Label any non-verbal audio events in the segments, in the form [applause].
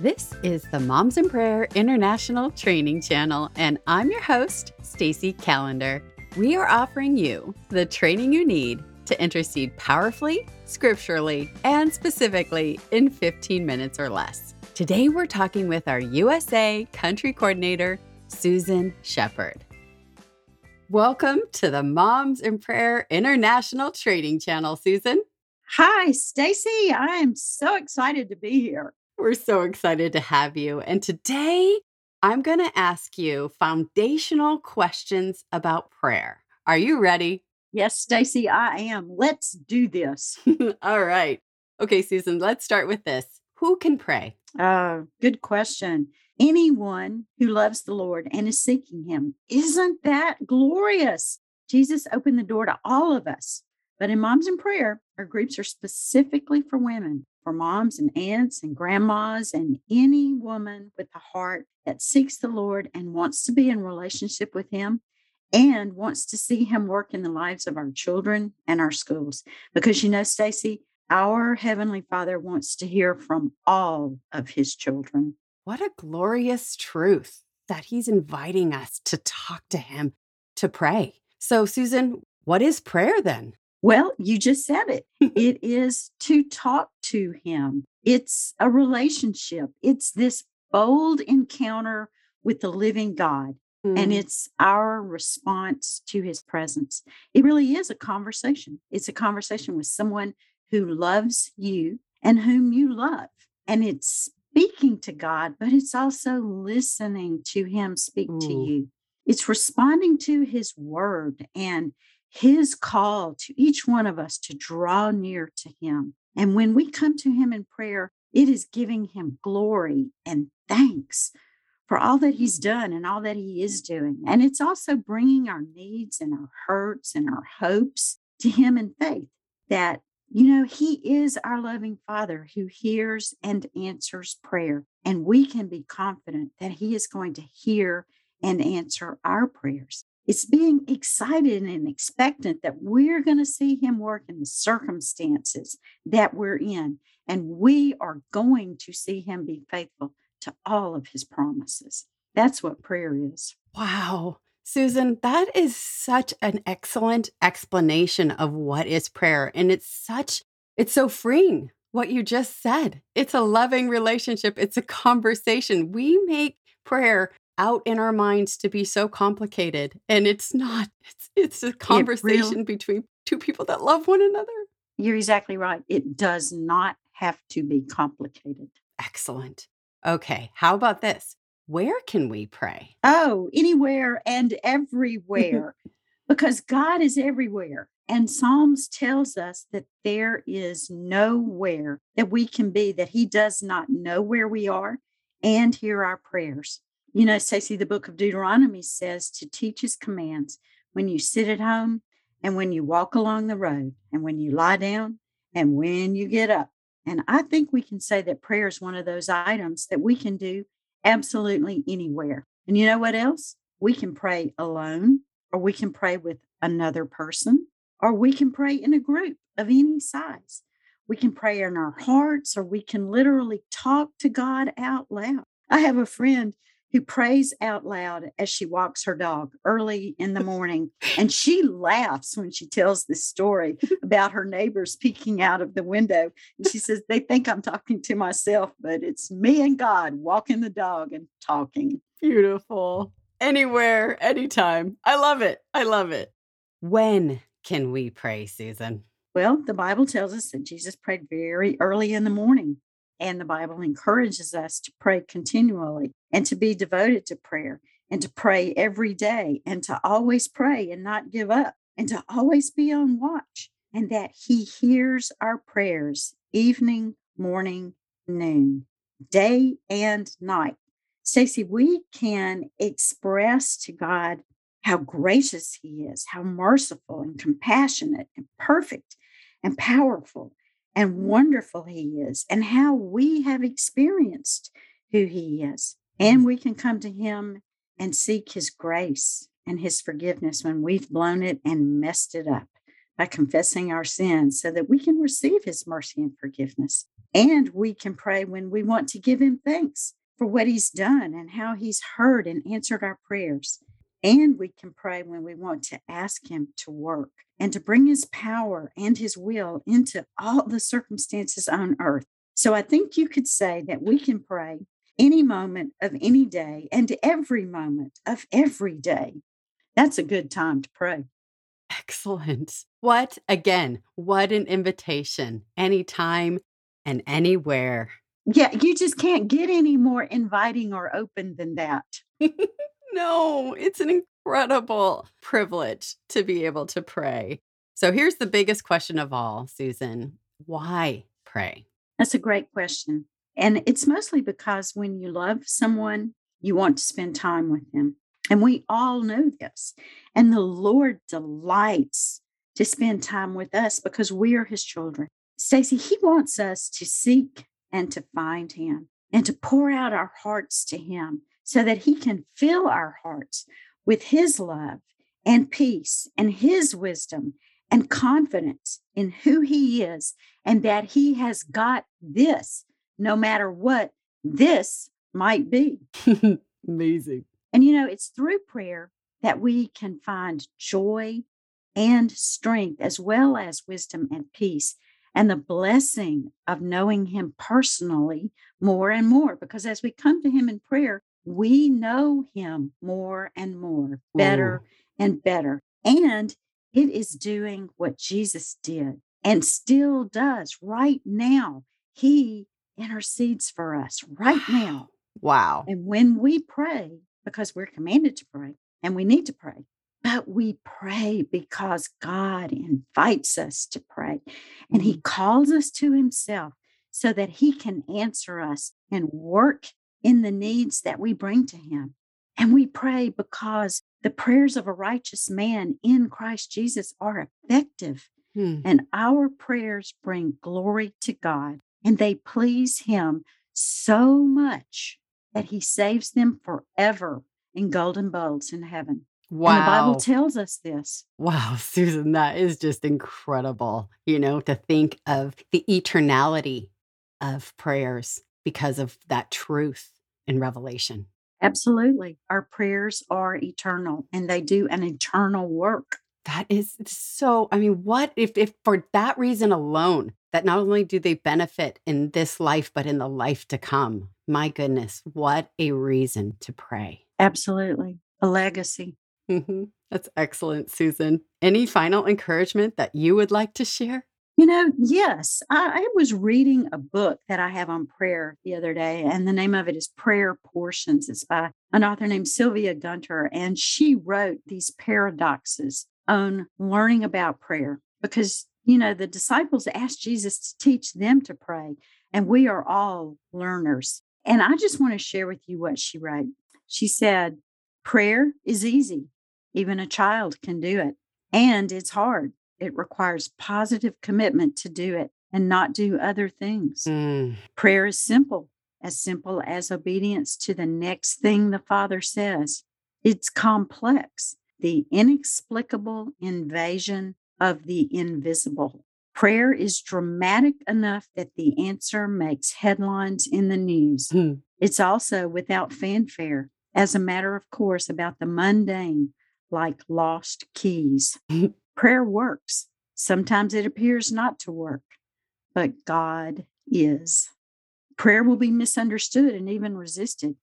This is the Moms in Prayer International Training Channel, and I'm your host, Stacy Calendar. We are offering you the training you need to intercede powerfully, scripturally, and specifically in 15 minutes or less. Today, we're talking with our USA Country Coordinator, Susan Shepard. Welcome to the Moms in Prayer International Training Channel, Susan. Hi, Stacy. I am so excited to be here. We're so excited to have you. And today I'm going to ask you foundational questions about prayer. Are you ready? Yes, Stacy, I am. Let's do this. [laughs] All right. Okay, Susan, let's start with this. Who can pray? Uh, good question. Anyone who loves the Lord and is seeking Him. Isn't that glorious? Jesus opened the door to all of us. But in Moms in Prayer, our groups are specifically for women for moms and aunts and grandmas and any woman with a heart that seeks the Lord and wants to be in relationship with Him and wants to see Him work in the lives of our children and our schools. Because you know, Stacy, our Heavenly Father wants to hear from all of His children. What a glorious truth that He's inviting us to talk to Him, to pray. So, Susan, what is prayer then? Well, you just said it. [laughs] it is to talk to him. It's a relationship. It's this bold encounter with the living God. Mm. And it's our response to his presence. It really is a conversation. It's a conversation with someone who loves you and whom you love. And it's speaking to God, but it's also listening to him speak Ooh. to you. It's responding to his word and his call to each one of us to draw near to him. And when we come to him in prayer, it is giving him glory and thanks for all that he's done and all that he is doing. And it's also bringing our needs and our hurts and our hopes to him in faith that, you know, he is our loving father who hears and answers prayer. And we can be confident that he is going to hear and answer our prayers. It's being excited and expectant that we're going to see him work in the circumstances that we're in. And we are going to see him be faithful to all of his promises. That's what prayer is. Wow. Susan, that is such an excellent explanation of what is prayer. And it's such, it's so freeing what you just said. It's a loving relationship, it's a conversation. We make prayer out in our minds to be so complicated and it's not it's it's a conversation really, between two people that love one another. You're exactly right it does not have to be complicated. Excellent. Okay how about this? Where can we pray? Oh anywhere and [laughs] everywhere because god is everywhere and psalms tells us that there is nowhere that we can be that he does not know where we are and hear our prayers you know, Stacy, the book of Deuteronomy says to teach his commands when you sit at home and when you walk along the road and when you lie down and when you get up. And I think we can say that prayer is one of those items that we can do absolutely anywhere. And you know what else? We can pray alone, or we can pray with another person, or we can pray in a group of any size. We can pray in our hearts, or we can literally talk to God out loud. I have a friend who prays out loud as she walks her dog early in the morning. And she laughs when she tells this story about her neighbors peeking out of the window. And she says, They think I'm talking to myself, but it's me and God walking the dog and talking. Beautiful. Anywhere, anytime. I love it. I love it. When can we pray, Susan? Well, the Bible tells us that Jesus prayed very early in the morning. And the Bible encourages us to pray continually and to be devoted to prayer and to pray every day and to always pray and not give up and to always be on watch and that He hears our prayers evening, morning, noon, day, and night. Stacy, we can express to God how gracious He is, how merciful and compassionate and perfect and powerful and wonderful He is, and how we have experienced who He is. And we can come to Him and seek His grace and His forgiveness when we've blown it and messed it up by confessing our sins so that we can receive His mercy and forgiveness. And we can pray when we want to give him thanks for what he's done and how he's heard and answered our prayers. And we can pray when we want to ask him to work and to bring his power and his will into all the circumstances on earth. So I think you could say that we can pray any moment of any day and every moment of every day. That's a good time to pray. Excellent. What, again, what an invitation anytime and anywhere. Yeah, you just can't get any more inviting or open than that. [laughs] no, it's an incredible privilege to be able to pray. So here's the biggest question of all, Susan why pray? That's a great question. And it's mostly because when you love someone, you want to spend time with them. And we all know this. And the Lord delights to spend time with us because we are his children. Stacy, he wants us to seek and to find him and to pour out our hearts to him so that he can fill our hearts with his love and peace and his wisdom and confidence in who he is and that he has got this no matter what this might be. [laughs] Amazing. And you know, it's through prayer that we can find joy and strength, as well as wisdom and peace, and the blessing of knowing Him personally more and more. Because as we come to Him in prayer, we know Him more and more, better Ooh. and better. And it is doing what Jesus did and still does right now. He intercedes for us right now. Wow. And when we pray, because we're commanded to pray and we need to pray, but we pray because God invites us to pray and He mm-hmm. calls us to Himself so that He can answer us and work in the needs that we bring to Him. And we pray because the prayers of a righteous man in Christ Jesus are effective. Hmm. And our prayers bring glory to God and they please Him so much that He saves them forever in golden bowls in heaven. Wow. And the Bible tells us this. Wow, [laughs] Susan, that is just incredible, you know, to think of the eternality of prayers because of that truth in Revelation. Absolutely. Our prayers are eternal and they do an eternal work. That is so, I mean, what if, if for that reason alone, that not only do they benefit in this life, but in the life to come? My goodness, what a reason to pray. Absolutely. A legacy. Mm-hmm. That's excellent, Susan. Any final encouragement that you would like to share? You know, yes. I, I, was reading a book that I have on prayer the other day, and the name of it is Prayer Portions. It's by an author named Sylvia Gunter, and she wrote these paradoxes on learning about prayer because, you know, the disciples asked Jesus to teach them to pray, and we are all learners. And I just want to share with you what she wrote. She said, Prayer is easy. Even a child can do it. And it's hard. It requires positive commitment to do it and not do other things. Mm. Prayer is simple, as simple as obedience to the next thing the Father says. It's complex, the inexplicable invasion of the invisible. Prayer is dramatic enough that the answer makes headlines in the news. Mm. It's also without fanfare, as a matter of course, about the mundane, like lost keys. [laughs] Prayer works. Sometimes it appears not to work, but God is. Prayer will be misunderstood and even resisted.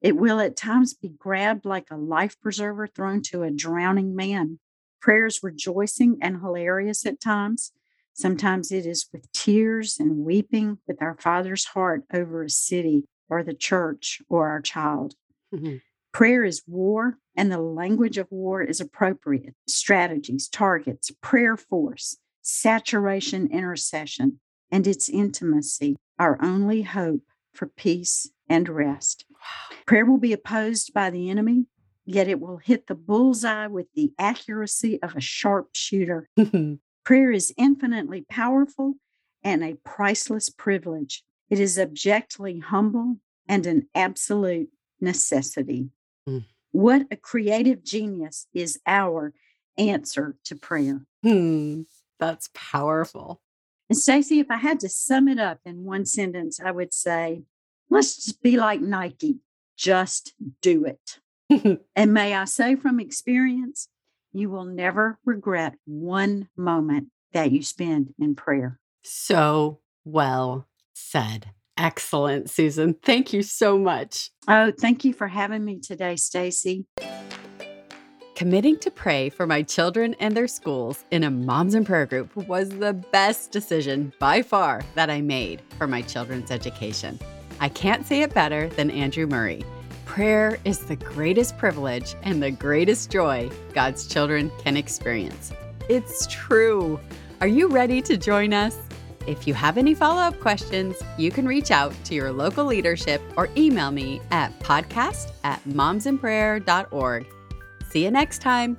It will at times be grabbed like a life preserver thrown to a drowning man. Prayer is rejoicing and hilarious at times. Sometimes it is with tears and weeping with our Father's heart over a city or the church or our child. Mm-hmm. Prayer is war, and the language of war is appropriate. Strategies, targets, prayer force, saturation, intercession, and its intimacy, our only hope for peace and rest. Wow. Prayer will be opposed by the enemy, yet it will hit the bullseye with the accuracy of a sharpshooter. [laughs] Prayer is infinitely powerful and a priceless privilege. It is objectively humble and an absolute necessity. Mm. What a creative genius is our answer to prayer. Hmm, that's powerful. And Stacy, if I had to sum it up in one sentence, I would say, let's just be like Nike. Just do it. [laughs] and may I say from experience, you will never regret one moment that you spend in prayer. So well said. Excellent, Susan. Thank you so much. Oh, thank you for having me today, Stacy. Committing to pray for my children and their schools in a Moms in Prayer group was the best decision by far that I made for my children's education. I can't say it better than Andrew Murray. Prayer is the greatest privilege and the greatest joy God's children can experience. It's true. Are you ready to join us? If you have any follow up questions, you can reach out to your local leadership or email me at podcast at momsinprayer.org. See you next time.